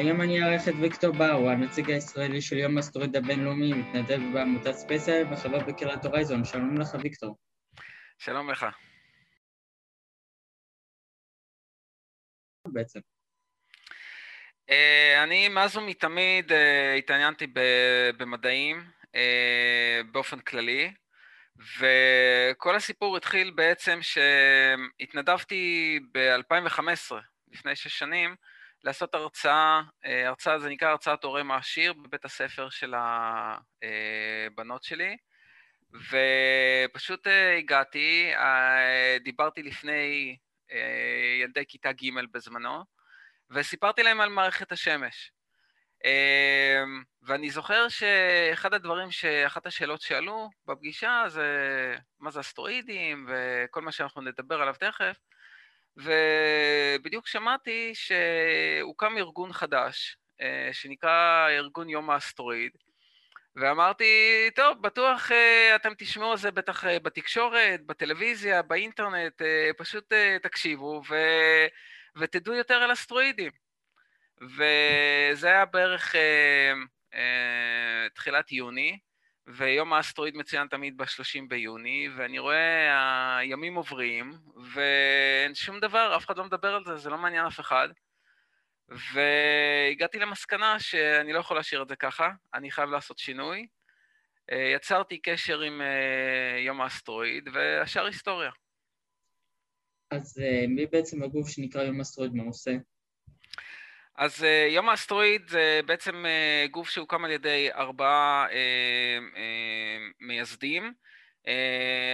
היום אני אארח את ויקטור באו, הנציג הישראלי של יום האסטרואיד הבינלאומי, מתנדב בעמותת ספייסל וחבר בקהילת הורייזון. שלום לך, ויקטור. שלום לך. בעצם. Uh, אני מאז ומתמיד uh, התעניינתי במדעים uh, באופן כללי, וכל הסיפור התחיל בעצם שהתנדבתי ב-2015, לפני שש שנים, לעשות הרצאה, הרצאה זה נקרא הרצאת הורה מעשיר בבית הספר של הבנות שלי, ופשוט הגעתי, דיברתי לפני ילדי כיתה ג' בזמנו, וסיפרתי להם על מערכת השמש. ואני זוכר שאחד הדברים, אחת השאלות שעלו בפגישה זה מה זה אסטרואידים? וכל מה שאנחנו נדבר עליו תכף, ובדיוק שמעתי שהוקם ארגון חדש, שנקרא ארגון יום האסטרואיד, ואמרתי, טוב, בטוח אתם תשמעו על זה בטח בתקשורת, בטלוויזיה, באינטרנט, פשוט תקשיבו ו... ותדעו יותר על אסטרואידים. וזה היה בערך אה, אה, תחילת יוני, ויום האסטרואיד מצוין תמיד ב-30 ביוני, ואני רואה הימים עוברים, ואין שום דבר, אף אחד לא מדבר על זה, זה לא מעניין אף אחד. והגעתי למסקנה שאני לא יכול להשאיר את זה ככה, אני חייב לעשות שינוי. אה, יצרתי קשר עם אה, יום האסטרואיד, והשאר היסטוריה. אז אה, מי בעצם הגוף שנקרא יום האסטרואיד, מה עושה? אז uh, יום האסטרואיד זה בעצם uh, גוף שהוקם על ידי ארבעה uh, uh, מייסדים. Uh,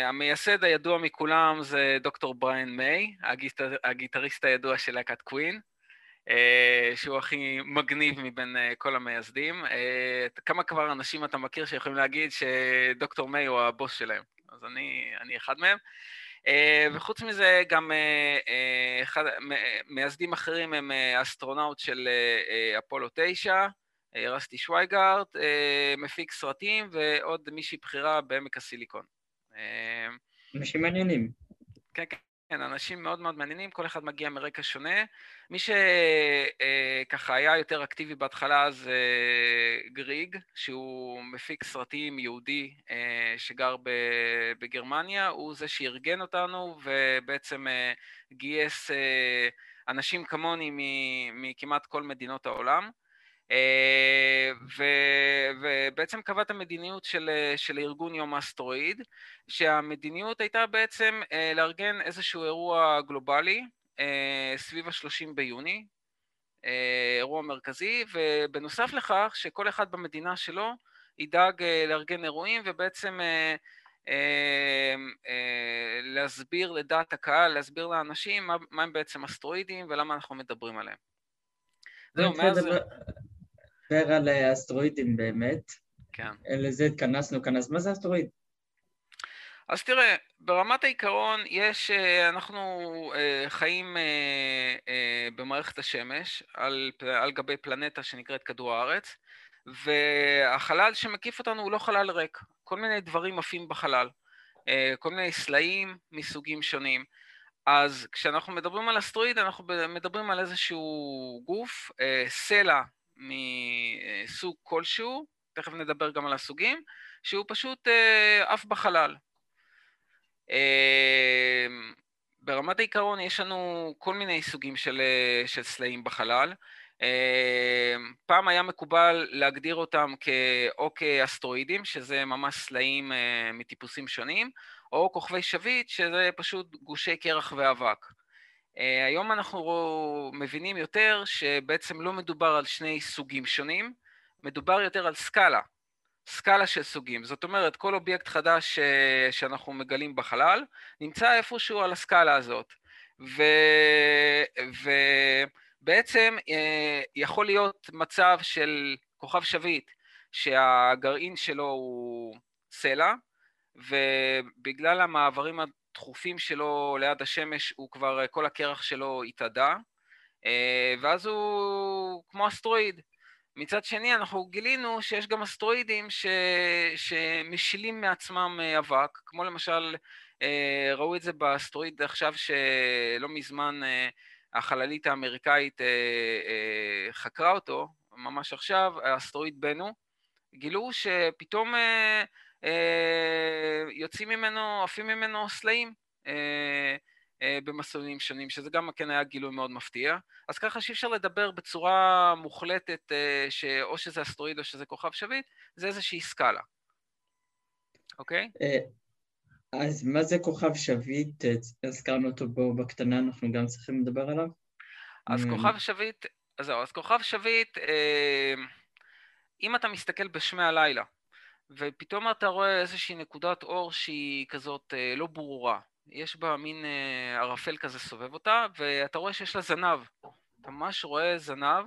המייסד הידוע מכולם זה דוקטור בריין מיי, הגיטר, הגיטריסט הידוע של להקת קווין, uh, שהוא הכי מגניב מבין uh, כל המייסדים. Uh, כמה כבר אנשים אתה מכיר שיכולים להגיד שדוקטור מיי הוא הבוס שלהם? אז אני, אני אחד מהם. אה, וחוץ מזה גם אה, אה, אחד, מייסדים אחרים הם אסטרונאוט של אפולו 9, רסטי שוויגארט, מפיק סרטים ועוד מישהי בכירה בעמק הסיליקון. אנשים מעניינים. כן, כן. אנשים מאוד מאוד מעניינים, כל אחד מגיע מרקע שונה. מי שככה היה יותר אקטיבי בהתחלה זה גריג, שהוא מפיק סרטים יהודי שגר בגרמניה, הוא זה שארגן אותנו ובעצם גייס אנשים כמוני מכמעט כל מדינות העולם. אה, ו, ובעצם קבע את המדיניות של, של ארגון יום האסטרואיד, שהמדיניות הייתה בעצם אה, לארגן איזשהו אירוע גלובלי אה, סביב ה-30 ביוני, אירוע מרכזי, ובנוסף לכך שכל אחד במדינה שלו ידאג לארגן אירועים ובעצם להסביר לדעת הקהל, להסביר לאנשים מה, מה הם בעצם אסטרואידים ולמה אנחנו מדברים עליהם. זהו, מאז... לדבר על אסטרואידים באמת. כן. לזה התכנסנו כאן, אז מה זה אסטרואיד? אז תראה, ברמת העיקרון יש, אה, אנחנו אה, חיים אה, במערכת השמש על, על גבי פלנטה שנקראת כדור הארץ, והחלל שמקיף אותנו הוא לא חלל ריק, כל מיני דברים עפים בחלל, כל מיני סלעים מסוגים שונים. אז כשאנחנו מדברים על אסטרואיד, אנחנו מדברים על איזשהו גוף, סלע מסוג כלשהו, תכף נדבר גם על הסוגים, שהוא פשוט אה, עף בחלל. אה, ברמת העיקרון יש לנו כל מיני סוגים של, אה, של סלעים בחלל. פעם היה מקובל להגדיר אותם או כאסטרואידים, שזה ממש סלעים מטיפוסים שונים, או כוכבי שביט, שזה פשוט גושי קרח ואבק. אה, היום אנחנו מבינים יותר שבעצם לא מדובר על שני סוגים שונים, מדובר יותר על סקאלה, סקאלה של סוגים. זאת אומרת, כל אובייקט חדש ש... שאנחנו מגלים בחלל נמצא איפשהו על הסקאלה הזאת. ו... ובעצם אה, יכול להיות מצב של כוכב שביט שהגרעין שלו הוא סלע, ובגלל המעברים התכופים שלו ליד השמש, הוא כבר, כל הקרח שלו התאדה, אה, ואז הוא כמו אסטרואיד. מצד שני, אנחנו גילינו שיש גם אסטרואידים ש... שמשילים מעצמם אה, אבק, כמו למשל, אה, ראו את זה באסטרואיד עכשיו שלא מזמן החללית האמריקאית חקרה אותו, ממש עכשיו, האסטרואיד בנו, גילו שפתאום יוצאים ממנו, עפים ממנו סלעים. אה, במסלולים שונים, שזה גם כן היה גילוי מאוד מפתיע. אז ככה שאי אפשר לדבר בצורה מוחלטת אה, שאו שזה אסטרואיד או שזה כוכב שביט, זה איזושהי סקאלה, אוקיי? אה, אז מה זה כוכב שביט? הזכרנו אותו בו בקטנה, אנחנו גם צריכים לדבר עליו? אז כוכב שביט, אז זהו, אז כוכב שביט, אם אתה מסתכל בשמי הלילה, ופתאום אתה רואה איזושהי נקודת אור שהיא כזאת לא ברורה, יש בה מין אה, ערפל כזה סובב אותה, ואתה רואה שיש לה זנב. אתה ממש רואה זנב.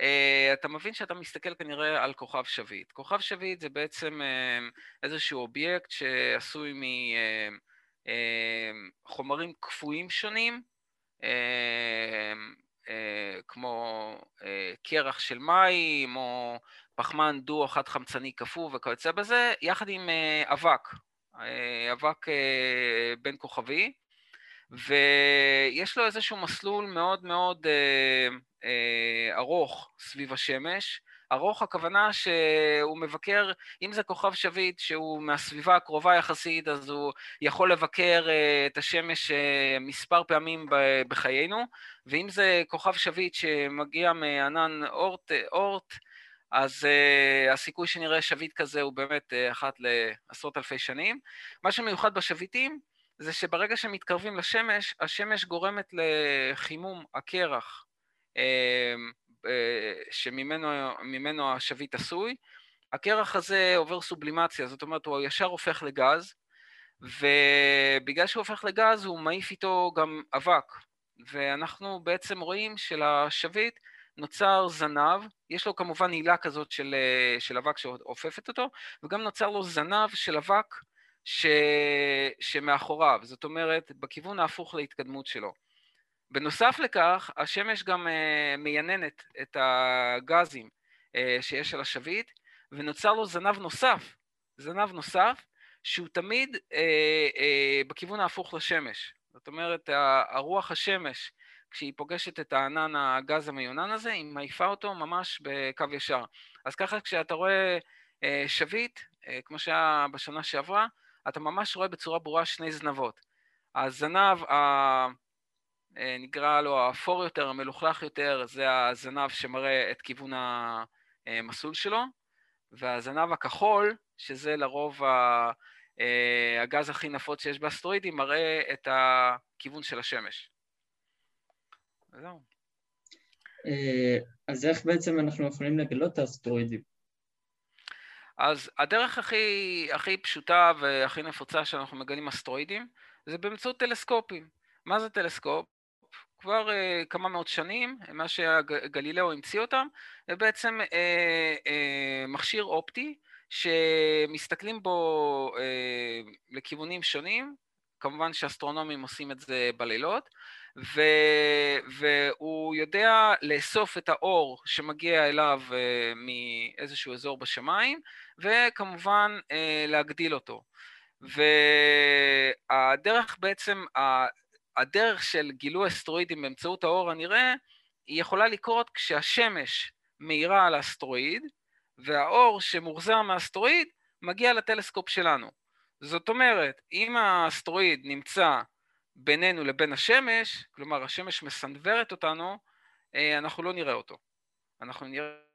אה, אתה מבין שאתה מסתכל כנראה על כוכב שביט. כוכב שביט זה בעצם אה, איזשהו אובייקט שעשוי מחומרים קפואים שונים, כמו קרח של מים, או פחמן דו חד חמצני קפוא וכיוצא בזה, יחד עם אבק. אה, אבק אה, בין כוכבי, ויש לו איזשהו מסלול מאוד מאוד אה, ארוך סביב השמש. ארוך הכוונה שהוא מבקר, אם זה כוכב שביט שהוא מהסביבה הקרובה יחסית, אז הוא יכול לבקר את השמש מספר פעמים בחיינו, ואם זה כוכב שביט שמגיע מענן אורט, אורט אז uh, הסיכוי שנראה שביט כזה הוא באמת uh, אחת לעשרות אלפי שנים. מה שמיוחד בשביטים זה שברגע שהם מתקרבים לשמש, השמש גורמת לחימום הקרח uh, שממנו השביט עשוי. הקרח הזה עובר סובלימציה, זאת אומרת הוא ישר הופך לגז, ובגלל שהוא הופך לגז הוא מעיף איתו גם אבק, ואנחנו בעצם רואים שלשביט נוצר זנב, יש לו כמובן הילה כזאת של, של אבק שאופפת אותו, וגם נוצר לו זנב של אבק ש, שמאחוריו, זאת אומרת בכיוון ההפוך להתקדמות שלו. בנוסף לכך, השמש גם uh, מייננת את הגזים uh, שיש על השביט, ונוצר לו זנב נוסף, זנב נוסף, שהוא תמיד uh, בכיוון ההפוך לשמש. זאת אומרת, הרוח השמש כשהיא פוגשת את הענן הגז המיונן הזה, היא מעיפה אותו ממש בקו ישר. אז ככה כשאתה רואה אה, שביט, אה, כמו שהיה בשנה שעברה, אתה ממש רואה בצורה ברורה שני זנבות. הזנב. אה, נקרא לו האפור יותר, המלוכלך יותר, זה הזנב שמראה את כיוון המסלול שלו, והזנב הכחול, שזה לרוב הגז הכי נפוץ שיש באסטרואידים, מראה את הכיוון של השמש. וזהו. אה, אז איך בעצם אנחנו יכולים לגלות את האסטרואידים? אז הדרך הכי, הכי פשוטה והכי נפוצה שאנחנו מגלים אסטרואידים זה באמצעות טלסקופים. מה זה טלסקופ? כבר uh, כמה מאות שנים, מה שגלילאו המציא אותם, זה בעצם uh, uh, מכשיר אופטי שמסתכלים בו uh, לכיוונים שונים, כמובן שאסטרונומים עושים את זה בלילות, ו, והוא יודע לאסוף את האור שמגיע אליו uh, מאיזשהו אזור בשמיים, וכמובן uh, להגדיל אותו. והדרך בעצם, הדרך של גילוי אסטרואידים באמצעות האור הנראה, היא יכולה לקרות כשהשמש מאירה על האסטרואיד, והאור שמוחזר מהאסטרואיד מגיע לטלסקופ שלנו. זאת אומרת, אם האסטרואיד נמצא בינינו לבין השמש, כלומר השמש מסנוורת אותנו, אה, אנחנו לא נראה אותו. אנחנו נראה...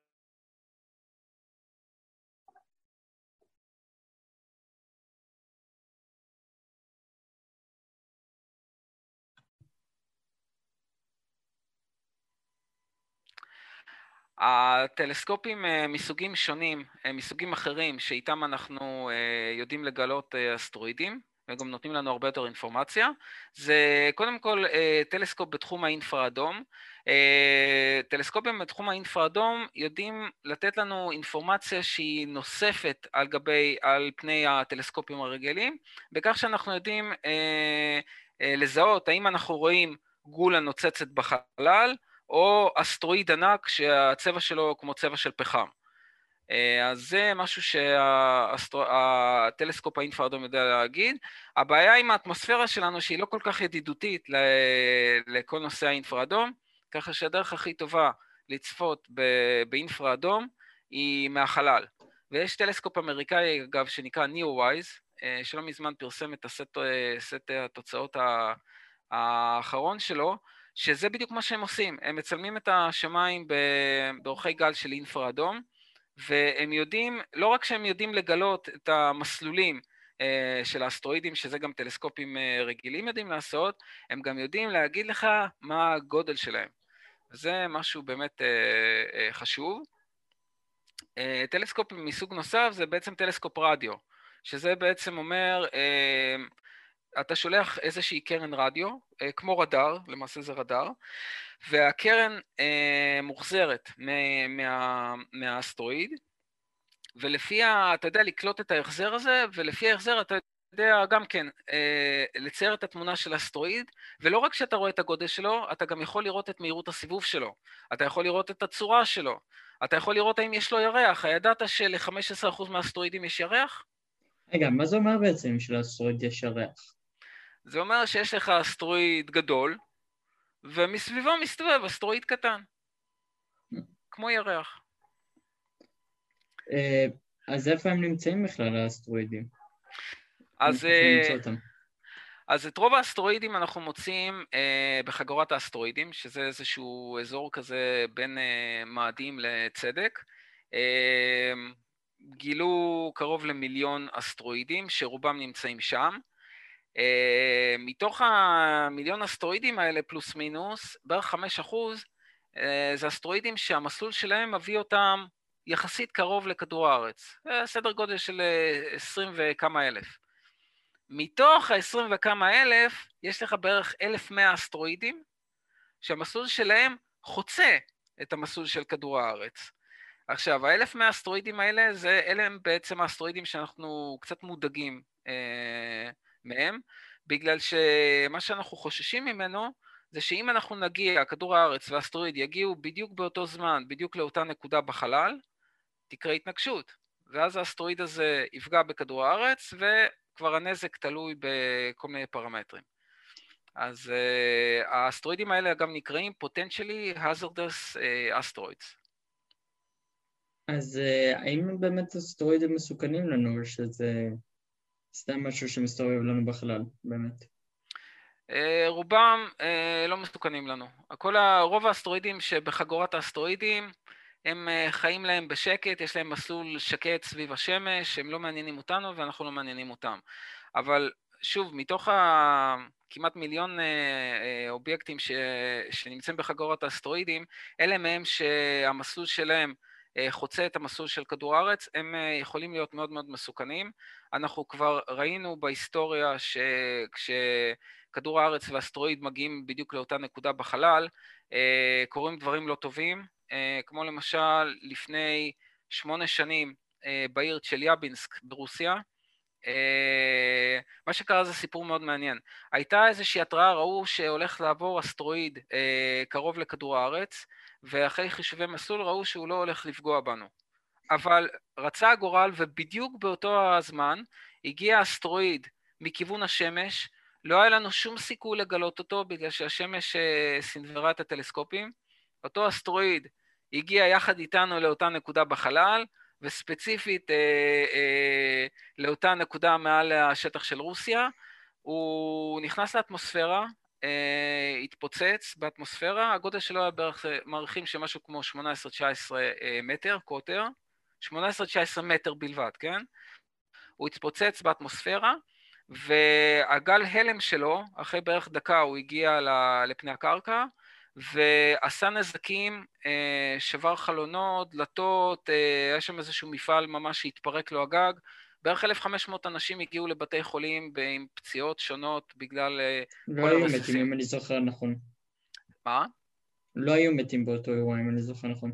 הטלסקופים אה, מסוגים שונים, אה, מסוגים אחרים, שאיתם אנחנו יודעים לגלות אסטרואידים, וגם נותנים לנו הרבה יותר אינפורמציה, זה קודם כל אה, טלסקופ בתחום האינפרה-אדום. אה, טלסקופים בתחום האינפרה-אדום יודעים לתת לנו אינפורמציה שהיא נוספת על גבי, על פני הטלסקופים הרגילים, בכך שאנחנו יודעים אה, לזהות האם אנחנו רואים גולה נוצצת בחלל, או אסטרואיד ענק שהצבע שלו כמו צבע של פחם. אז זה משהו שהטלסקופ האינפרדום יודע להגיד. הבעיה עם האטמוספירה שלנו שהיא לא כל כך ידידותית לכל נושא האינפרדום, ככה שהדרך הכי טובה לצפות באינפרה-אדום היא מהחלל. ויש טלסקופ אמריקאי, אגב, שנקרא NeoWise, אה, שלא מזמן פרסם את הסט, אה, סט התוצאות האחרון שלו, שזה בדיוק מה שהם עושים. הם מצלמים את השמיים באורכי גל של אינפרה-אדום, והם יודעים, לא רק שהם יודעים לגלות את המסלולים אה, של האסטרואידים, שזה גם טלסקופים רגילים יודעים לעשות, הם גם יודעים להגיד לך מה הגודל שלהם. זה משהו באמת אה, אה, חשוב. אה, טלסקופ מסוג נוסף זה בעצם טלסקופ רדיו, שזה בעצם אומר, אה, אתה שולח איזושהי קרן רדיו, אה, כמו רדאר, למעשה זה רדאר, והקרן אה, מוחזרת מה, מהאסטרואיד, ולפי, ה, אתה יודע לקלוט את ההחזר הזה, ולפי ההחזר אתה יודע גם כן אה, לצייר את התמונה של אסטרואיד, ולא רק שאתה רואה את הגודל שלו, אתה גם יכול לראות את מהירות הסיבוב שלו, אתה יכול לראות את הצורה שלו, אתה יכול לראות האם יש לו ירח, הידעת של-15% מהאסטרואידים יש ירח? רגע, מה זה אומר בעצם שלאסטרואיד יש ירח? זה אומר שיש לך אסטרואיד גדול, ומסביבו מסתובב אסטרואיד קטן, כמו ירח. אה, אז איפה הם נמצאים בכלל, האסטרואידים? אז, אה, אז את רוב האסטרואידים אנחנו מוצאים אה, בחגורת האסטרואידים, שזה איזשהו אזור כזה בין אה, מאדים לצדק. אה, גילו קרוב למיליון אסטרואידים, שרובם נמצאים שם. אה, מתוך המיליון אסטרואידים האלה, פלוס מינוס, בערך חמש אחוז, אה, זה אסטרואידים שהמסלול שלהם מביא אותם יחסית קרוב לכדור הארץ, אה, סדר גודל של עשרים וכמה אלף. מתוך ה-20 וכמה אלף, יש לך בערך 1,100 אסטרואידים, שהמסלול שלהם חוצה את המסלול של כדור הארץ. עכשיו, ה-1,100 אסטרואידים האלה, זה, אלה הם בעצם האסטרואידים שאנחנו קצת מודאגים אה, מהם, בגלל שמה שאנחנו חוששים ממנו, זה שאם אנחנו נגיע, כדור הארץ והאסטרואיד יגיעו בדיוק באותו זמן, בדיוק לאותה נקודה בחלל, תקרה התנגשות. ואז האסטרואיד הזה יפגע בכדור הארץ, ו... כבר הנזק תלוי בכל מיני פרמטרים. אז uh, האסטרואידים האלה גם נקראים potentially hazardous uh, asteroids. אז uh, האם באמת אסטרואידים מסוכנים לנו, או שזה סתם משהו שמסתובב לנו בחלל, באמת? Uh, רובם uh, לא מסוכנים לנו. כל ה... רוב האסטרואידים שבחגורת האסטרואידים הם אה, חיים להם בשקט, יש להם מסלול שקט סביב השמש, הם לא מעניינים אותנו ואנחנו לא מעניינים אותם. אבל שוב, מתוך ה... כמעט מיליון אה, אה, אובייקטים ש... שנמצאים בחגורת האסטרואידים, אלה מהם שהמסלול שלהם חוצה את המסלול של כדור הארץ, הם יכולים להיות מאוד מאוד מסוכנים. אנחנו כבר ראינו בהיסטוריה שכשכדור הארץ ואסטרואיד מגיעים בדיוק לאותה נקודה בחלל, קורים דברים לא טובים, אה, כמו למשל לפני שמונה שנים אה, בעיר צ'ליאבינסק ברוסיה. אה, מה שקרה זה סיפור מאוד מעניין. הייתה איזושהי התראה, ראו שהולך לעבור אסטרואיד קרוב לכדור הארץ, ואחרי חישובי מסלול ראו שהוא לא הולך לפגוע בנו. אבל רצה הגורל, ובדיוק באותו הזמן הגיע אסטרואיד מכיוון השמש, לא היה לנו שום סיכוי לגלות אותו בגלל שהשמש סינוורה את הטלסקופים. אותו אסטרואיד הגיע יחד איתנו לאותה נקודה בחלל, וספציפית אה, אה, לאותה נקודה מעל השטח של רוסיה. הוא נכנס לאטמוספירה, אה, התפוצץ באטמוספירה, הגודל שלו היה בערך, מעריכים שמשהו כמו 18-19 אה, מטר, קוטר, 18-19 מטר בלבד, כן? הוא התפוצץ באטמוספירה, והגל הלם שלו, אחרי בערך דקה הוא הגיע לפני הקרקע, ועשה נזקים, אה, שבר חלונות, דלתות, אה, היה שם איזשהו מפעל ממש שהתפרק לו הגג. בערך 1,500 אנשים הגיעו לבתי חולים עם פציעות שונות בגלל אה, לא היו מתים, אם אני זוכר נכון. מה? לא היו מתים באותו אירוע, אם אני זוכר נכון.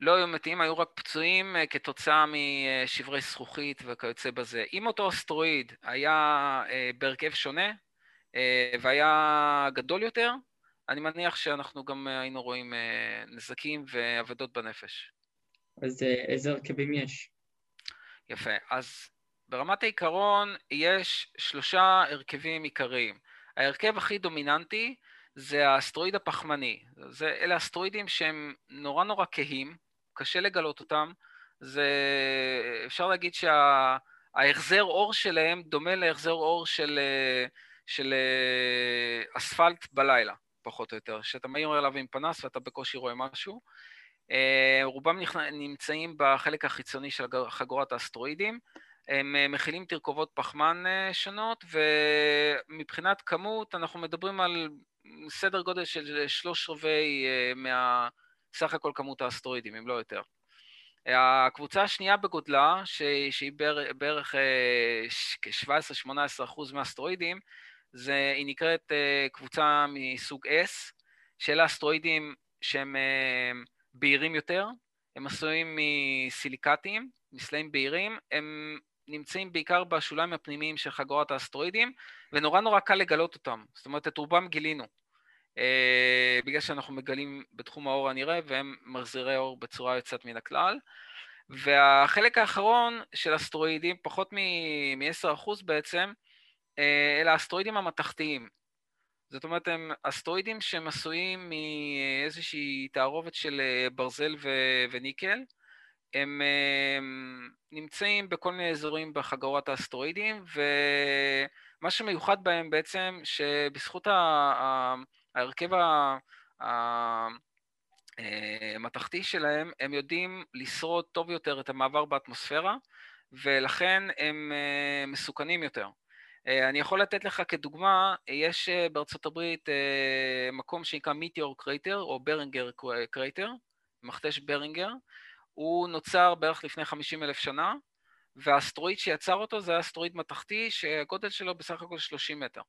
לא היו מתים, היו רק פצועים כתוצאה משברי זכוכית וכיוצא בזה. אם אותו אסטרואיד היה בהרכב שונה והיה גדול יותר, אני מניח שאנחנו גם אה, היינו רואים אה, נזקים ואבדות בנפש. אז אה, איזה הרכבים יש? יפה. אז ברמת העיקרון יש שלושה הרכבים עיקריים. ההרכב הכי דומיננטי זה האסטרואיד הפחמני. זה, אלה אסטרואידים שהם נורא נורא כהים, קשה לגלות אותם. זה, אפשר להגיד שההחזר אור שלהם דומה להחזר אור של, של אספלט בלילה, פחות או יותר, שאתה מעיר עליו עם פנס ואתה בקושי רואה משהו. רובם נמצאים בחלק החיצוני של חגורת האסטרואידים. הם אה, מכילים תרכובות פחמן אה, שונות, ומבחינת כמות אנחנו מדברים על סדר גודל של שלוש רבעי אה, מהסך הכל כמות האסטרואידים, אם לא יותר. הקבוצה השנייה בגודלה, שהיא בערך כ-17-18% מהאסטרואידים, זה, היא נקראת קבוצה מסוג S, שאלה אסטרואידים שהם בהירים יותר, הם עשויים מסיליקטים, מסלעים בהירים, הם נמצאים בעיקר בשוליים הפנימיים של חגורת האסטרואידים, ונורא נורא קל לגלות אותם. זאת אומרת, את רובם גילינו. אה, בגלל שאנחנו מגלים בתחום האור הנראה, והם מחזירי אור בצורה יוצאת מן הכלל. והחלק האחרון של אסטרואידים, פחות מ-10% בעצם, אלה האסטרואידים המתכתיים. זאת אומרת, הם אסטרואידים שהם עשויים מאיזושהי תערובת של אה, ברזל ו- וניקל, הם נמצאים בכל מיני אזורים בחגורת האסטרואידים, ומה שמיוחד בהם בעצם, שבזכות ההרכב המתכתי שלהם, הם יודעים לשרוד טוב יותר את המעבר באטמוספירה, ולכן הם אה, מסוכנים יותר. אה, אני יכול לתת לך כדוגמה, יש אה, בארצות הברית מקום שנקרא Meteor Crater, או Barringer Crater, מכתש ברינגר, הוא נוצר בערך לפני 50 אלף שנה, והאסטרואיד שיצר אותו זה אסטרואיד מתכתי שהגודל שלו בסך הכל 30 מטר.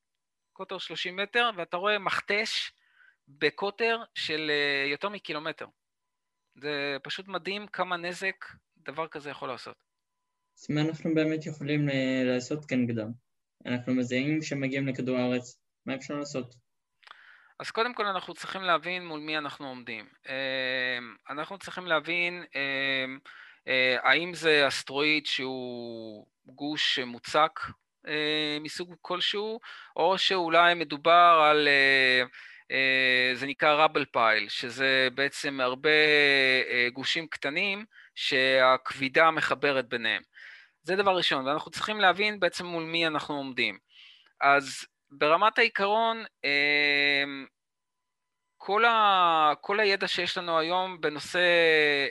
קוטר 30 מטר, ואתה רואה מכתש בקוטר של אה, יותר מקילומטר. זה פשוט מדהים כמה נזק דבר כזה יכול לעשות. אז מה אנחנו באמת יכולים אה, לעשות כנגדם? אנחנו מזהים שמגיעים לכדור הארץ, מה אפשר לעשות? אז קודם כל אנחנו צריכים להבין מול מי אנחנו עומדים. אמ, אנחנו צריכים להבין אמ, אה, האם זה אסטרואיד שהוא גוש מוצק אה, מסוג כלשהו, או שאולי מדובר על, אה, זה נקרא רבל פייל, שזה בעצם הרבה גושים קטנים שהכבידה מחברת ביניהם. זה דבר ראשון, ואנחנו צריכים להבין בעצם מול מי אנחנו עומדים. אז ברמת העיקרון, אמ, כל, ה, כל הידע שיש לנו היום בנושא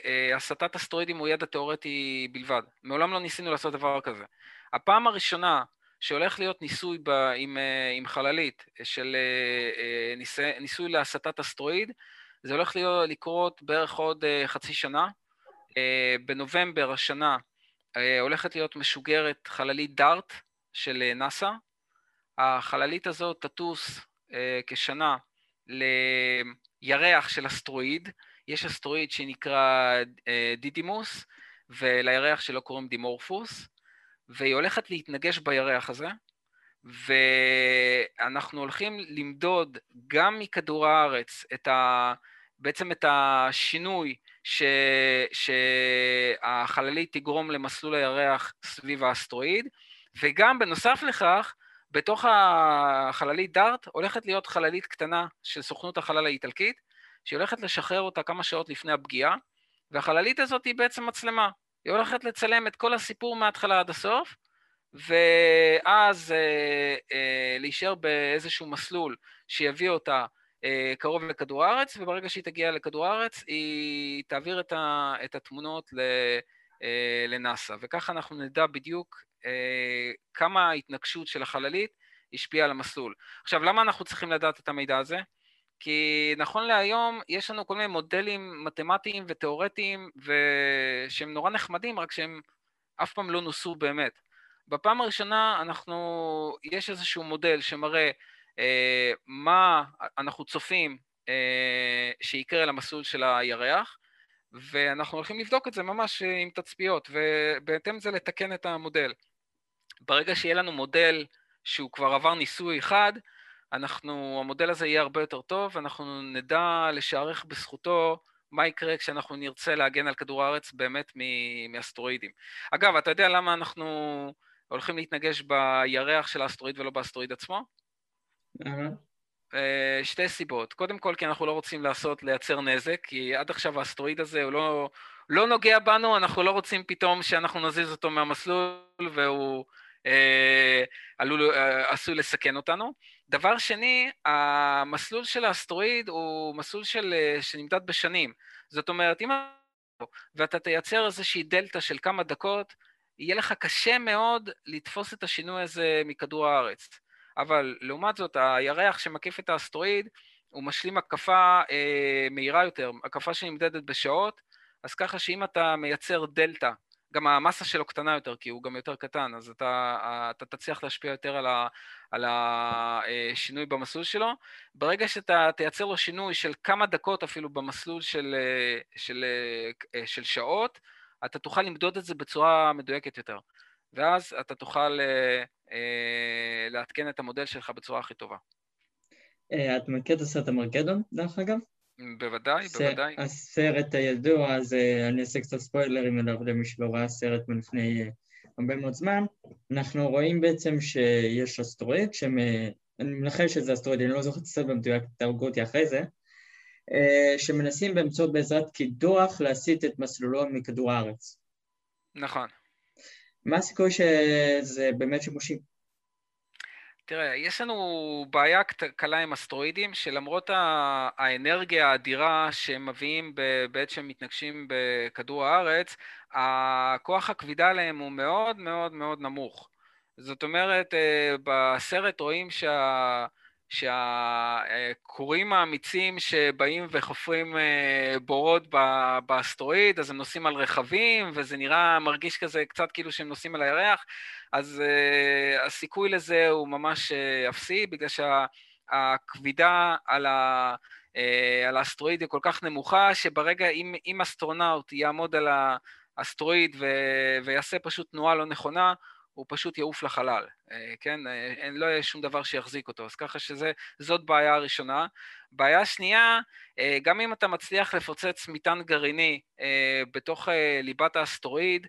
אה, הסטת אסטרואידים הוא ידע תיאורטי בלבד. מעולם לא ניסינו לעשות דבר כזה. הפעם הראשונה שהולך להיות ניסוי ב, עם, אה, עם חללית של אה, ניסי, ניסוי להסטת אסטרואיד, זה הולך להיות, לקרות בערך עוד חצי שנה. בנובמבר השנה הולכת להיות משוגרת חללית דארט של נאס"א, החללית הזאת תטוס אה, כשנה לירח של אסטרואיד, יש אסטרואיד שנקרא אה, דידימוס, ולירח שלו קוראים דימורפוס, והיא הולכת להתנגש בירח הזה, ואנחנו הולכים למדוד גם מכדור הארץ את ה... בעצם את השינוי ש... שהחללית תגרום למסלול הירח סביב האסטרואיד, וגם בנוסף לכך, בתוך החללית דארט הולכת להיות חללית קטנה של סוכנות החלל האיטלקית, שהיא הולכת לשחרר אותה כמה שעות לפני הפגיעה, והחללית הזאת היא בעצם מצלמה. היא הולכת לצלם את כל הסיפור מההתחלה עד הסוף, ואז אה, אה, להישאר באיזשהו מסלול שיביא אותה קרוב לכדור הארץ, וברגע שהיא תגיע לכדור הארץ, היא תעביר את, ה, את התמונות ל, אה, לנאס"א, וככה אנחנו נדע בדיוק אה, כמה ההתנגשות של החללית השפיעה על המסלול. עכשיו, למה אנחנו צריכים לדעת את המידע הזה? כי נכון להיום יש לנו כל מיני מודלים מתמטיים ותיאורטיים שהם נורא נחמדים, רק שהם אף פעם לא נוסו באמת. בפעם הראשונה אנחנו, יש איזשהו מודל שמראה אה, מה אנחנו צופים אה, שיקרה למסלול של הירח, ואנחנו הולכים לבדוק את זה ממש עם תצפיות, ובהתאם לזה לתקן את המודל. ברגע שיהיה לנו מודל שהוא כבר עבר ניסוי אחד, אנחנו, המודל הזה יהיה הרבה יותר טוב, ואנחנו נדע לשערך בזכותו מה יקרה כשאנחנו נרצה להגן על כדור הארץ באמת מאסטרואידים. אגב, אתה יודע למה אנחנו הולכים להתנגש בירח של האסטרואיד ולא באסטרואיד עצמו? אה, שתי סיבות. קודם כל, כי אנחנו לא רוצים לעשות, לייצר נזק, כי עד עכשיו האסטרואיד הזה הוא לא, לא נוגע בנו, אנחנו לא רוצים פתאום שאנחנו נזיז אותו מהמסלול והוא אה, עלול, אה, עשוי לסכן אותנו. דבר שני, המסלול של האסטרואיד הוא מסלול של, אה, שנמדד בשנים. זאת אומרת, אם ואתה תייצר איזושהי דלתא של כמה דקות, יהיה לך קשה מאוד לתפוס את השינוי הזה מכדור הארץ. אבל לעומת זאת, הירח שמקיף את האסטרואיד, הוא משלים הקפה אה, מהירה יותר, הקפה שנמדדת בשעות, אז ככה שאם אתה מייצר דלתא גם המסה שלו קטנה יותר, כי הוא גם יותר קטן, אז אתה, אתה תצליח להשפיע יותר על, ה, על השינוי במסלול שלו. ברגע שאתה תייצר לו שינוי של כמה דקות אפילו במסלול של, של, של שעות, אתה תוכל למדוד את זה בצורה מדויקת יותר. ואז אתה תוכל אה, לעדכן את המודל שלך בצורה הכי טובה. אה, את מכיר את הסרט המרגדון, דרך אגב? בוודאי, בוודאי. הסרט הידוע, אז אני אעשה קצת ספוילרים אליו למי שלא ראה סרט מלפני הרבה מאוד זמן. אנחנו רואים בעצם שיש אסטרואיד, אני מנחש שזה אסטרואיד, אני לא זוכר את הסרט במדויק, תהרגו אותי אחרי זה, שמנסים באמצעות בעזרת קידוח להסיט את מסלולו מכדור הארץ. נכון. מה הסיכוי שזה באמת שימושי? תראה, יש לנו בעיה קלה עם אסטרואידים, שלמרות האנרגיה האדירה שהם מביאים בעת שהם מתנגשים בכדור הארץ, הכוח הכבידה עליהם הוא מאוד מאוד מאוד נמוך. זאת אומרת, אה, בסרט רואים שה... שהכורים האמיצים שבאים וחופרים אה, בורות באסטרואיד, אז הם נוסעים על רכבים, וזה נראה, מרגיש כזה קצת כאילו שהם נוסעים על הירח, אז uh, הסיכוי לזה הוא ממש uh, אפסי, בגלל שהכבידה על, ה, על האסטרואיד היא כל כך נמוכה, שברגע, אם, אם אסטרונאוט יעמוד על האסטרואיד ו, ויעשה פשוט תנועה לא נכונה, הוא פשוט יעוף לחלל, כן? אין, לא יהיה שום דבר שיחזיק אותו, אז ככה שזאת בעיה הראשונה. בעיה שנייה, גם אם אתה מצליח לפוצץ מטען גרעיני בתוך ליבת האסטרואיד,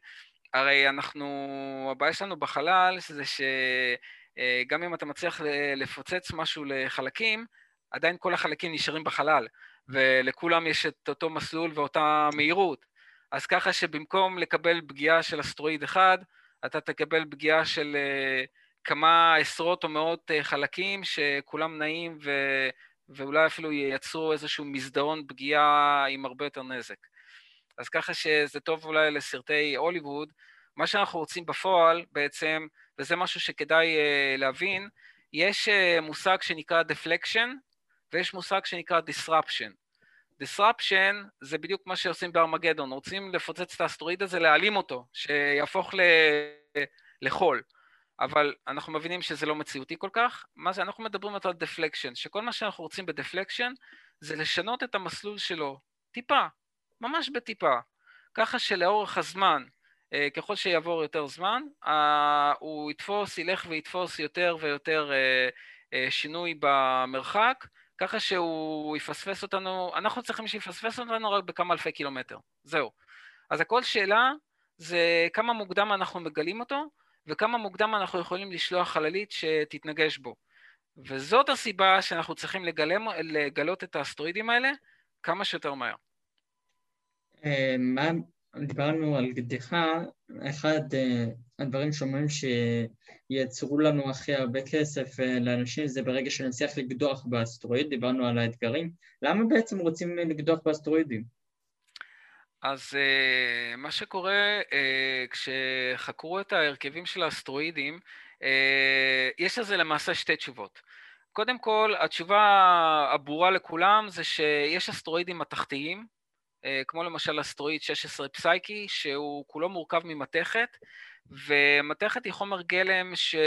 הרי אנחנו, הבעיה שלנו בחלל זה שגם אם אתה מצליח לפוצץ משהו לחלקים, עדיין כל החלקים נשארים בחלל, ולכולם יש את אותו מסלול ואותה מהירות. אז ככה שבמקום לקבל פגיעה של אסטרואיד אחד, אתה תקבל פגיעה של כמה עשרות או מאות חלקים שכולם נעים ו... ואולי אפילו ייצרו איזשהו מסדרון פגיעה עם הרבה יותר נזק. אז ככה שזה טוב אולי לסרטי הוליווד. מה שאנחנו רוצים בפועל בעצם, וזה משהו שכדאי uh, להבין, יש מושג שנקרא deflection ויש מושג שנקרא disruption. Disruption זה בדיוק מה שעושים בארמגדון, רוצים לפוצץ את האסטרואיד הזה, להעלים אותו, שיהפוך ל... לחול. אבל אנחנו מבינים שזה לא מציאותי כל כך. מה זה, אנחנו מדברים על deflection, שכל מה שאנחנו רוצים בדפלקשן זה לשנות את המסלול שלו טיפה, ממש בטיפה, ככה שלאורך הזמן, אה, ככל שיעבור יותר זמן, הוא יתפוס, ילך ויתפוס יותר ויותר אה, אה, שינוי במרחק, ככה שהוא יפספס אותנו, אנחנו צריכים שיפספס אותנו רק בכמה אלפי קילומטר, זהו. אז הכל שאלה זה כמה מוקדם אנחנו מגלים אותו, וכמה מוקדם אנחנו יכולים לשלוח חללית שתתנגש בו. וזאת הסיבה שאנחנו צריכים לגלם, לגלות את האסטרואידים האלה כמה שיותר מהר. אה, מה, דיברנו על קדיחה, אחד אה, הדברים שאומרים שייצרו לנו הכי הרבה כסף אה, לאנשים זה ברגע שנצליח לקדוח באסטרואיד, דיברנו על האתגרים. למה בעצם רוצים לקדוח באסטרואידים? אז מה שקורה כשחקרו את ההרכבים של האסטרואידים, יש לזה למעשה שתי תשובות. קודם כל, התשובה הברורה לכולם זה שיש אסטרואידים מתכתיים, אה, כמו למשל אסטרואיד 16 פסייקי, שהוא כולו מורכב ממתכת, ומתכת היא חומר גלם שגם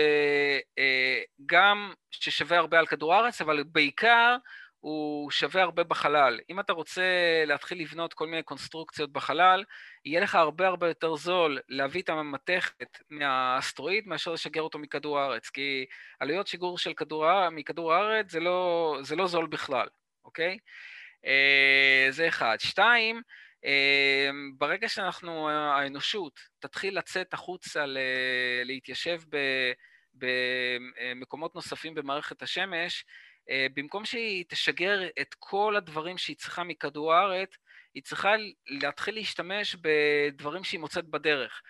אה, ששווה הרבה על כדור הארץ, אבל בעיקר הוא שווה הרבה בחלל. אם אתה רוצה להתחיל לבנות כל מיני קונסטרוקציות בחלל, יהיה לך הרבה הרבה יותר זול להביא את המתכת מהאסטרואיד מאשר לשגר אותו מכדור הארץ, כי עלויות שיגור של כדור, מכדור הארץ זה לא, זה לא זול בכלל, אוקיי? זה אחד. שתיים, ברגע שאנחנו, האנושות תתחיל לצאת החוצה להתיישב במקומות נוספים במערכת השמש, במקום שהיא תשגר את כל הדברים שהיא צריכה מכדור הארץ, היא צריכה להתחיל להשתמש בדברים שהיא מוצאת בדרך.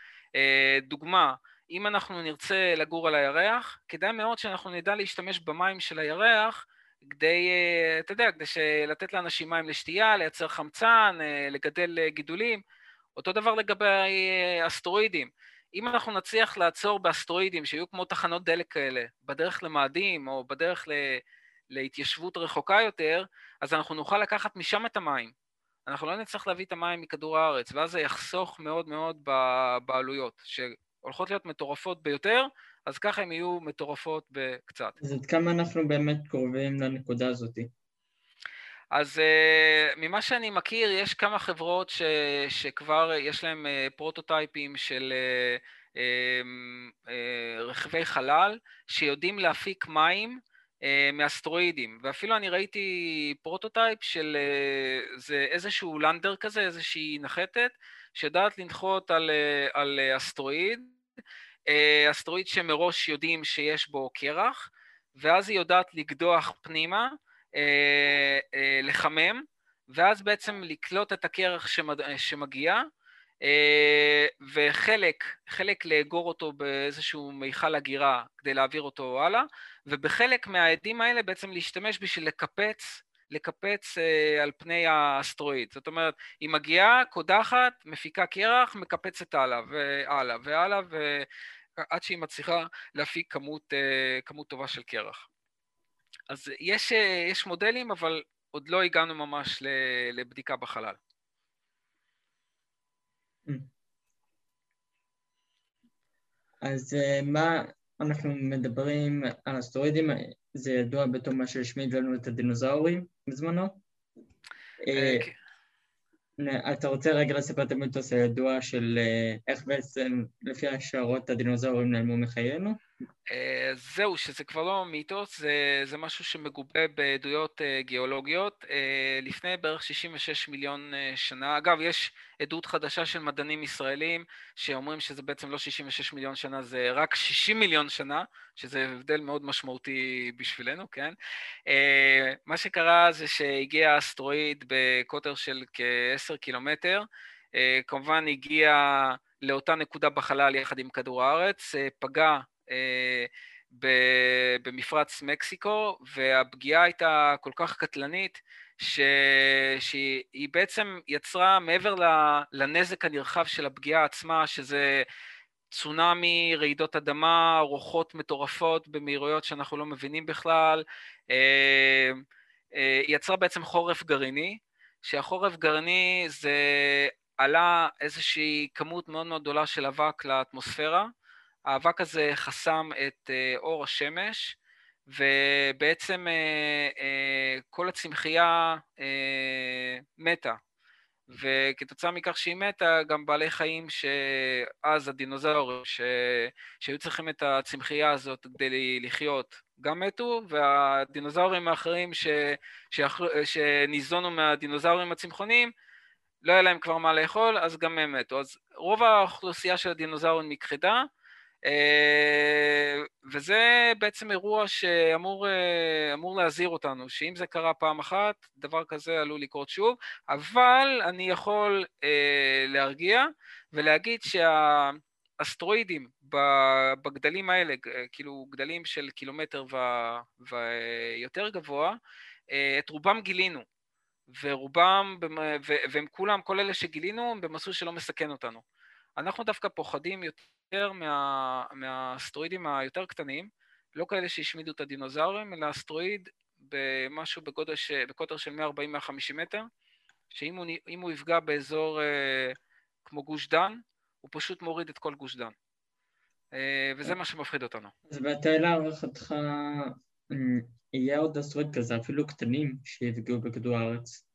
דוגמה, אם אנחנו נרצה לגור על הירח, כדאי מאוד שאנחנו נדע להשתמש במים של הירח כדי, אתה יודע, כדי לתת לאנשים מים לשתייה, לייצר חמצן, לגדל גידולים. אותו דבר לגבי אסטרואידים. אם אנחנו נצליח לעצור באסטרואידים שיהיו כמו תחנות דלק כאלה, בדרך למאדים או בדרך ל... להתיישבות רחוקה יותר, אז אנחנו נוכל לקחת משם את המים. אנחנו לא נצטרך להביא את המים מכדור הארץ, ואז זה יחסוך מאוד מאוד בעלויות, שהולכות להיות מטורפות ביותר, אז ככה הן יהיו מטורפות בקצת. אז עד כמה אנחנו באמת קרובים לנקודה הזאת? אז uh, ממה שאני מכיר, יש כמה חברות ש, שכבר יש להן uh, פרוטוטייפים של uh, uh, uh, רכבי חלל, שיודעים להפיק מים מאסטרואידים, ואפילו אני ראיתי prototype של זה איזשהו lander כזה, איזושהי נחתת, שיודעת לנחות על, על אסטרואיד, אסטרואיד שמראש יודעים שיש בו קרח, ואז היא יודעת לקדוח פנימה, לחמם, ואז בעצם לקלוט את הקרח שמגיע, וחלק, חלק לאגור אותו באיזשהו מיכל הגירה כדי להעביר אותו הלאה, ובחלק מהעדים האלה בעצם להשתמש בשביל לקפץ, לקפץ אה, על פני האסטרואיד. זאת אומרת, היא מגיעה, קודחת, מפיקה קרח, מקפצת הלאה והלאה והלאה, ועד שהיא מצליחה להפיק כמות, אה, כמות טובה של קרח. אז יש, אה, יש מודלים, אבל עוד לא הגענו ממש לבדיקה בחלל. אז מה, אנחנו מדברים על אסטרואידים, זה ידוע בתור מה שהשמיד לנו את הדינוזאורים בזמנו. אה, כן. אתה רוצה רגע לספר את המיתוס הידוע של אה, איך בעצם לפי השערות הדינוזאורים נעלמו מחיינו? אה, זהו, שזה כבר לא מיתוס, זה, זה משהו שמגובה בעדויות אה, גיאולוגיות. לפני בערך 66 מיליון שנה, אגב, יש עדות חדשה של מדענים ישראלים שאומרים שזה בעצם לא 66 מיליון שנה, זה רק 60 מיליון שנה, שזה הבדל מאוד משמעותי בשבילנו, כן? מה שקרה זה שהגיע אסטרואיד בקוטר של כ-10 קילומטר, כמובן הגיע לאותה נקודה בחלל יחד עם כדור הארץ, פגע במפרץ מקסיקו, והפגיעה הייתה כל כך קטלנית, ש... שהיא בעצם יצרה מעבר לנזק הנרחב של הפגיעה עצמה, שזה צונאמי, רעידות אדמה, רוחות מטורפות במהירויות שאנחנו לא מבינים בכלל, אה, אה, היא יצרה בעצם חורף גרעיני, שהחורף גרעיני זה עלה איזושהי כמות מאוד מאוד גדולה של אבק לאטמוספירה, האבק הזה חסם את אה, אור השמש, ובעצם אה, אה, כל הצמחייה מתה. וכתוצאה מכך שהיא מתה, גם בעלי חיים שאז הדינוזאורים, ש... שהיו צריכים את הצמחייה הזאת כדי לחיות, גם מתו, והדינוזאורים האחרים ש... שאח... שניזונו מהדינוזאורים הצמחוניים, לא היה להם כבר מה לאכול, אז גם הם מתו. אז רוב האוכלוסייה של הדינוזאורים נכחדה, אה, וזה בעצם אירוע שאמור אה, להזהיר אותנו, שאם זה קרה פעם אחת, דבר כזה עלול לקרות שוב, אבל אני יכול אה, להרגיע ולהגיד שהאסטרואידים בגדלים האלה, כאילו גדלים של קילומטר ויותר גבוה, את רובם גילינו, ורובם, והם כולם, כל אלה שגילינו, הם במסלול שלא מסכן אותנו. אנחנו דווקא פוחדים יותר מה, מהאסטרואידים היותר קטנים, לא כאלה שהשמידו את הדינוזאורים, אלא אסטרואיד במשהו בגודל ש... בקוטר של 140-150 מטר, שאם הוא, הוא יפגע באזור אה, כמו גוש דן, הוא פשוט מוריד את כל גוש דן. אה, וזה מה שמפחיד אותנו. אז ואתה להערכתך, אה, יהיה עוד אסטרואיד כזה, אפילו קטנים, שיפגעו בכדור הארץ?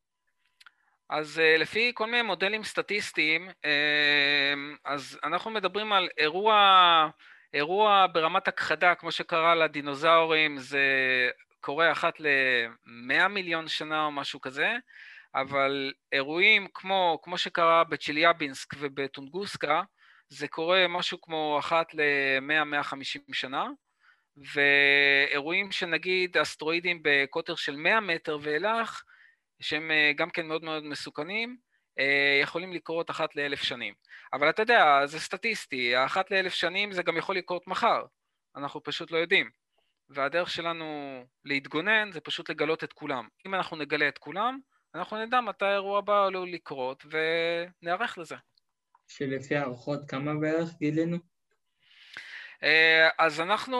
אז uh, לפי כל מיני מודלים סטטיסטיים, uh, אז אנחנו מדברים על אירוע, אירוע ברמת הכחדה, כמו שקרה לדינוזאורים, זה קורה אחת ל-100 מיליון שנה או משהו כזה, אבל אירועים כמו, כמו שקרה בצ'יליאבינסק ובטונגוסקה, זה קורה משהו כמו אחת ל-100-150 שנה, ואירועים שנגיד אסטרואידים בקוטר של 100 מטר ואילך, שהם אה, גם כן מאוד מאוד מסוכנים, אה, יכולים לקרות אחת לאלף שנים. אבל אתה יודע, זה סטטיסטי, האחת לאלף שנים זה גם יכול לקרות מחר, אנחנו פשוט לא יודעים. והדרך שלנו להתגונן זה פשוט לגלות את כולם. אם אנחנו נגלה את כולם, אנחנו נדע מתי האירוע הבא עלול לקרות ונערך לזה. שלפי הערכות כמה בערך גילינו? אה, אז אנחנו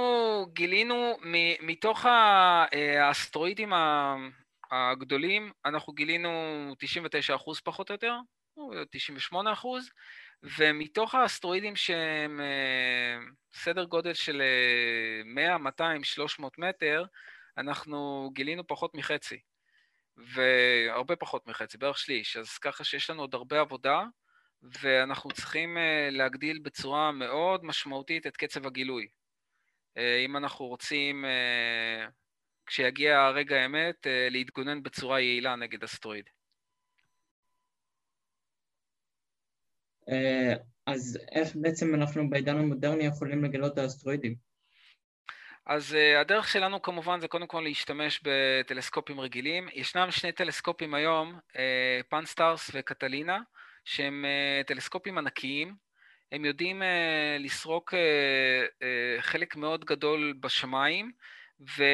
גילינו מתוך האסטרואידים הגדולים, אנחנו גילינו 99% פחות או יותר, 98%, ומתוך האסטרואידים שהם אה, סדר גודל של 100, 200, 300 מטר, אנחנו גילינו פחות מחצי, והרבה פחות מחצי, בערך שליש, אז ככה שיש לנו עוד הרבה עבודה. ואנחנו צריכים אה, להגדיל בצורה מאוד משמעותית את קצב הגילוי. אה, אם אנחנו רוצים, כשיגיע רגע האמת, להתגונן בצורה יעילה נגד אסטרואיד. אז איך בעצם אנחנו בעידן המודרני יכולים לגלות את האסטרואידים? אז uh, הדרך שלנו כמובן זה קודם כל להשתמש בטלסקופים רגילים. ישנם שני טלסקופים היום, Pan-STARRS וקטלינה, שהם אה, טלסקופים ענקיים, הם יודעים אה, לסרוק אה, חלק מאוד גדול בשמיים, ו...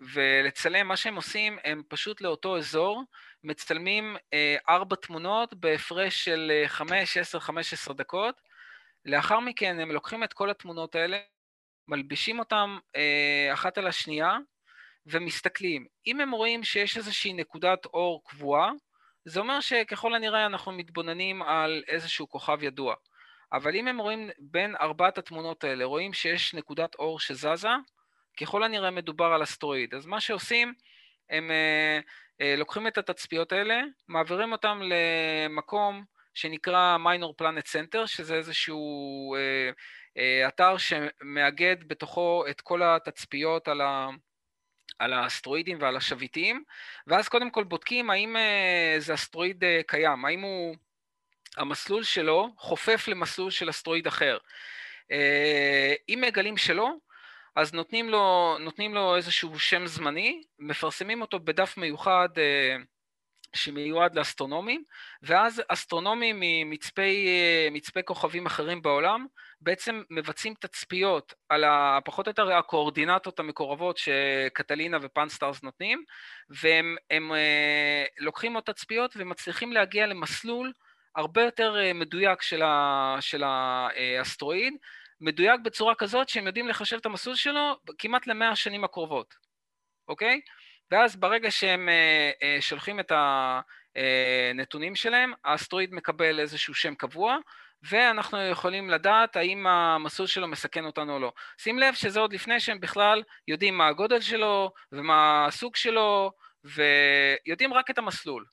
ולצלם, מה שהם עושים, הם פשוט לאותו אזור מצלמים ארבע תמונות בהפרש של חמש, עשר, חמש עשרה דקות. לאחר מכן הם לוקחים את כל התמונות האלה, מלבישים אותן אחת על השנייה ומסתכלים. אם הם רואים שיש איזושהי נקודת אור קבועה, זה אומר שככל הנראה אנחנו מתבוננים על איזשהו כוכב ידוע. אבל אם הם רואים בין ארבעת התמונות האלה, רואים שיש נקודת אור שזזה, ככל הנראה מדובר על אסטרואיד. אז מה שעושים, הם אה, אה, לוקחים את התצפיות האלה, מעבירים אותם למקום שנקרא Minor Planet Center, שזה איזשהו אה, אה, אתר שמאגד בתוכו את כל התצפיות על ה... על האסטרואידים ועל השביטים, ואז קודם כל בודקים האם אה, זה אסטרואיד אה, קיים, האם הוא, המסלול שלו חופף למסלול של אסטרואיד אחר. אה, אם מגלים שלא, אז נותנים לו, נותנים לו איזשהו שם זמני, מפרסמים אותו בדף מיוחד שמיועד לאסטרונומים, ואז אסטרונומים ממצפי כוכבים אחרים בעולם בעצם מבצעים תצפיות על ה, פחות או יותר הקואורדינטות המקורבות שקטלינה ו Pan-STARRS נותנים, והם הם, אה, לוקחים עוד תצפיות ומצליחים להגיע למסלול הרבה יותר אה, מדויק של, ה, של האסטרואיד, מדויק בצורה כזאת שהם יודעים לחשב את המסלול שלו כמעט למאה השנים הקרובות, אוקיי? ואז ברגע שהם אה, אה, שולחים את הנתונים אה, שלהם, האסטרואיד מקבל איזשהו שם קבוע, ואנחנו יכולים לדעת האם המסלול שלו מסכן אותנו או לא. שים לב שזה עוד לפני שהם בכלל יודעים מה הגודל שלו ומה הסוג שלו, ויודעים רק את המסלול.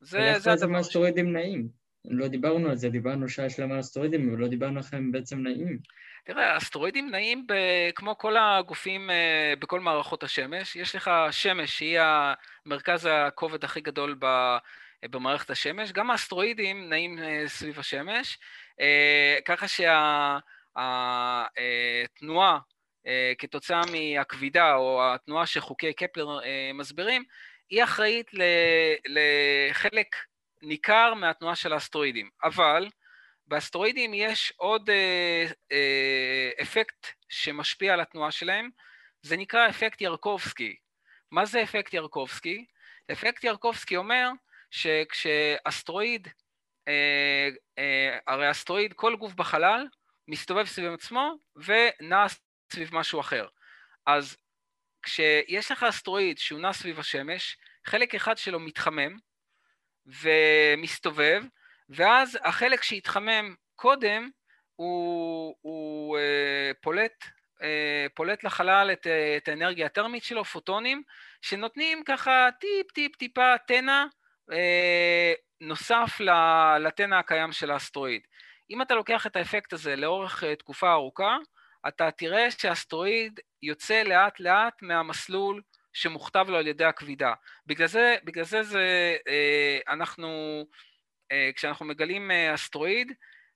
זה, זה הדבר. איך אסטרואידים נעים? לא דיברנו על זה, דיברנו שעה שלמה על אסטרואידים, אבל לא דיברנו איך הם בעצם נעים. תראה, אסטרואידים נעים ב- כמו כל הגופים uh, בכל מערכות השמש. יש לך שמש, שהיא מרכז הכובד הכי גדול ב- במערכת השמש. גם האסטרואידים נעים uh, סביב השמש, uh, ככה שהתנועה כתוצאה מהכבידה, או התנועה שחוקי קפלר מסבירים, היא אחראית לחלק ניכר מהתנועה של האסטרואידים. אבל באסטרואידים יש עוד אה, אה, אפקט שמשפיע על התנועה שלהם, זה נקרא אפקט ירקובסקי. מה זה אפקט ירקובסקי? אפקט ירקובסקי אומר שכשאסטרואיד, אה, אה, הרי אסטרואיד, כל גוף בחלל, מסתובב סביב עצמו ונע סביב משהו אחר. אז כשיש לך אסטרואיד שהוא נע סביב השמש, חלק אחד שלו מתחמם ומסתובב, ואז החלק שהתחמם קודם הוא, הוא אה, פולט, אה, פולט לחלל את, אה, את האנרגיה הטרמית שלו, פוטונים, שנותנים ככה טיפ טיפ טיפה תנע אה, נוסף לתנע הקיים של האסטרואיד. אם אתה לוקח את האפקט הזה לאורך אה, תקופה ארוכה, אתה תראה שהאסטרואיד יוצא לאט לאט מהמסלול שמוכתב לו על ידי הכבידה. בגלל זה, בגלל זה, זה אנחנו, כשאנחנו מגלים אסטרואיד,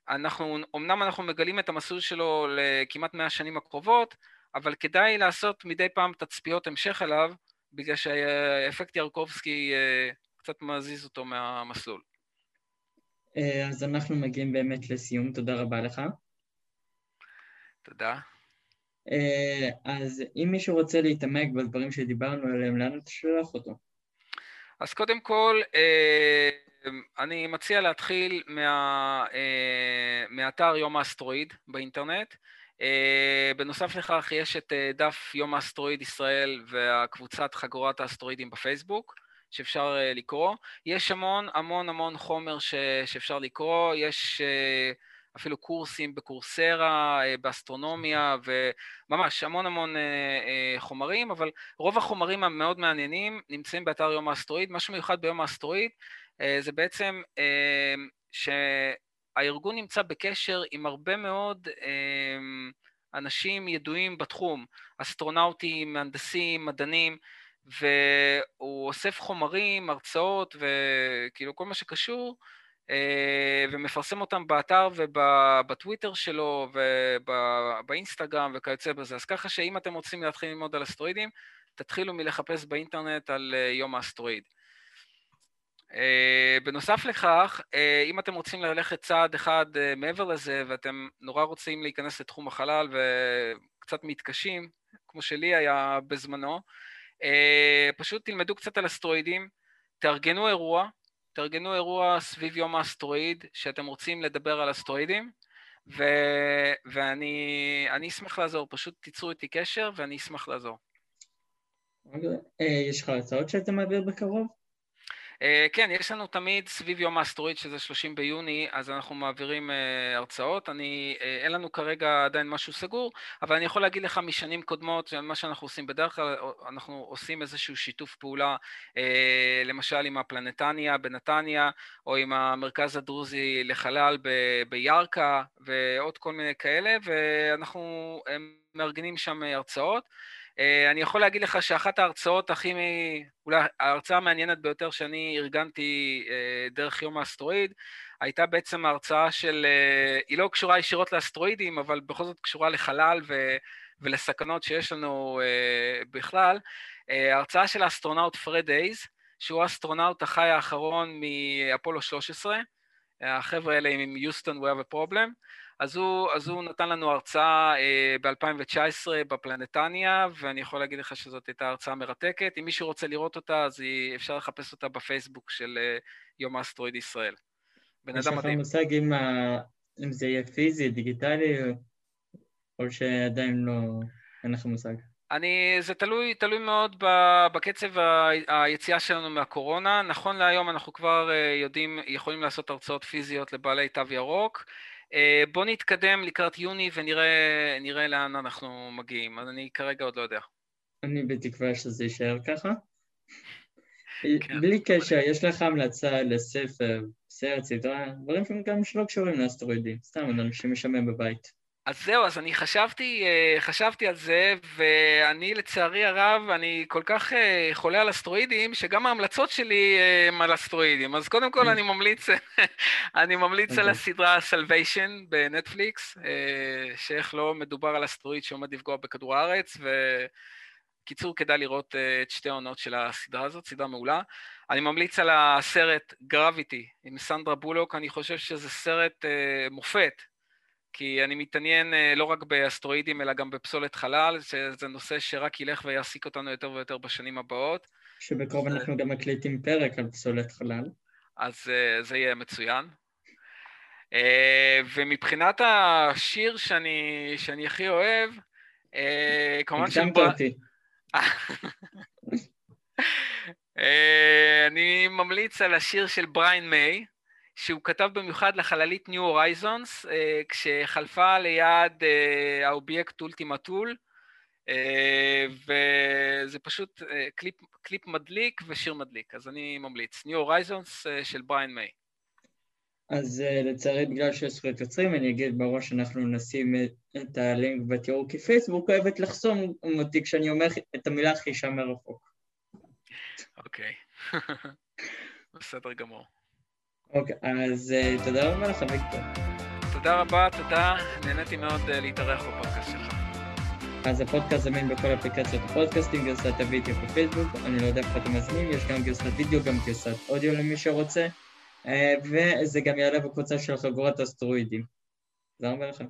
אנחנו, אמנם אנחנו מגלים את המסלול שלו לכמעט מאה השנים הקרובות, אבל כדאי לעשות מדי פעם תצפיות המשך עליו, בגלל שהאפקט ירקובסקי אה, קצת מזיז אותו מהמסלול. אה, אז אנחנו מגיעים באמת לסיום, תודה רבה לך. תודה. אה, אז אם מישהו רוצה להתעמק בדברים שדיברנו עליהם, לאן אתה שולח אותו? אז קודם כל, אני מציע להתחיל מה, מאתר יום האסטרואיד באינטרנט. בנוסף לכך יש את דף יום האסטרואיד ישראל והקבוצת חגורת האסטרואידים בפייסבוק שאפשר לקרוא. יש המון המון המון חומר ש, שאפשר לקרוא, יש uh, אפילו קורסים בקורסרה, uh, באסטרונומיה וממש המון המון uh, uh, חומרים, אבל רוב החומרים המאוד מעניינים נמצאים באתר יום האסטרואיד. מה שמיוחד ביום האסטרואיד זה בעצם uh, ש... הארגון נמצא בקשר עם הרבה מאוד אנשים ידועים בתחום, אסטרונאוטים, מהנדסים, מדענים, והוא אוסף חומרים, הרצאות וכאילו כל מה שקשור, אה, ומפרסם אותם באתר ובטוויטר שלו ובאינסטגרם וכיוצא בזה. אז ככה שאם אתם רוצים להתחיל ללמוד על אסטרואידים, תתחילו מלחפש באינטרנט על אה, יום האסטרואיד. Uh, בנוסף לכך, אם אתם רוצים ללכת צעד אחד מעבר לזה ואתם נורא רוצים להיכנס לתחום החלל וקצת מתקשים, כמו שלי היה בזמנו, פשוט תלמדו קצת על אסטרואידים, תארגנו אירוע, תארגנו אירוע סביב יום האסטרואיד שאתם רוצים לדבר על אסטרואידים, ו... ואני אשמח לעזור, פשוט תיצרו איתי קשר ואני אשמח לעזור. יש לך הצעות שאתה מעביר בקרוב? אה, כן, יש לנו תמיד סביב יום האסטרואיד, שזה 30 ביוני, אז אנחנו מעבירים uh, הרצאות. אני, uh, אין לנו כרגע עדיין משהו סגור, אבל אני יכול להגיד לך משנים קודמות, מה שאנחנו עושים בדרך כלל, אנחנו עושים איזשהו שיתוף פעולה, uh, למשל עם הפלנטניה בנתניה, או עם המרכז הדרוזי לחלל ב- בירכא, ועוד כל מיני כאלה, ואנחנו מארגנים שם הרצאות. אה, אני יכול להגיד לך שאחת ההרצאות הכי, אולי ההרצאה המעניינת ביותר שאני ארגנתי אה, דרך יום האסטרואיד, הייתה בעצם ההרצאה של, אה, היא לא קשורה ישירות לאסטרואידים, אבל בכל זאת קשורה לחלל ו, ולסכנות שיש לנו בכלל. ההרצאה של האסטרונאוט פרד הייז, שהוא האסטרונאוט החי האחרון מאפולו 13, החבר'ה האלה עם Houston We have a problem, אז הוא, אז הוא נתן לנו הרצאה אה, ב-2019 בפלנתניה, ואני יכול להגיד לך שזאת הייתה הרצאה מרתקת. אם מישהו רוצה לראות אותה, אז היא, אפשר לחפש אותה בפייסבוק של אה, יום האסטרואיד ישראל. בן אדם מדהים. יש לך מושג אם, ה... אם זה יהיה פיזי, דיגיטלי, או שעדיין לא, אין לך מושג? אני, זה תלוי, תלוי מאוד בקצב היציאה שלנו מהקורונה. נכון להיום אנחנו כבר אה, יודעים, יכולים לעשות הרצאות פיזיות לבעלי תו ירוק. אה, בוא נתקדם לקראת יוני ונראה לאן אנחנו מגיעים, אז אני כרגע עוד לא יודע. אני בתקווה שזה יישאר ככה. כן. בלי קשר, יש לך המלצה לספר, סרט, סדרה, דברים גם שלא קשורים לאסטרואידים, סתם אנשים משעמם בבית. אז זהו, אז אני חשבתי, אה, חשבתי על זה, ואני לצערי הרב, אני כל כך אה, חולה על אסטרואידים, שגם ההמלצות שלי אה, הם על אסטרואידים. אז קודם כל אני ממליץ, אני ממליץ על הסדרה Salvation בנטפליקס, שאיך לא מדובר על אסטרואיד שעומד לפגוע בכדור הארץ, וקיצור, כדאי לראות את שתי העונות של הסדרה הזאת, סדרה מעולה. אני ממליץ על הסרט גרביטי עם סנדרה בולוק, אני חושב שזה סרט מופת. כי אני מתעניין אה, לא רק באסטרואידים, אלא גם בפסולת חלל, שזה נושא שרק ילך ויעסיק אותנו יותר ויותר בשנים הבאות. שבקרוב אנחנו גם מקליטים פרק על פסולת חלל. אז אה, זה יהיה מצוין. אה, ומבחינת השיר שאני, שאני הכי אוהב, כמובן ש... הקדמת אותי. אני ממליץ על השיר של בריין מיי, שהוא כתב במיוחד לחללית New Horizons, uh, כשחלפה ליד uh, האובייקט Ultima Thule, uh, וזה פשוט uh, קליפ, קליפ מדליק ושיר מדליק, אז אני ממליץ. New Horizons uh, של בריין מיי. אז uh, לצערי בגלל שיש זכויות יוצרים, אני אגיד מראש שאנחנו נשים את הלינק בתיאור כי פייסבוק אוהבת לחסום אותי כשאני אומר את המילה חישה מרחוק. אוקיי, בסדר גמור. אוקיי, אז uh, תודה רבה לך, ויקטור. תודה רבה, תודה, נהניתי מאוד uh, להתארח בפודקאסט שלך. אז הפודקאסט זמין בכל אפליקציות הפודקאסטים, גרסת הוידאו בפייסבוק, אני לא יודע איפה אתם מזמינים, יש גם גרסת וידאו, גם גרסת אודיו למי שרוצה. וזה גם יעלה בקבוצה של חגורת אסטרואידים. תודה רבה לכם.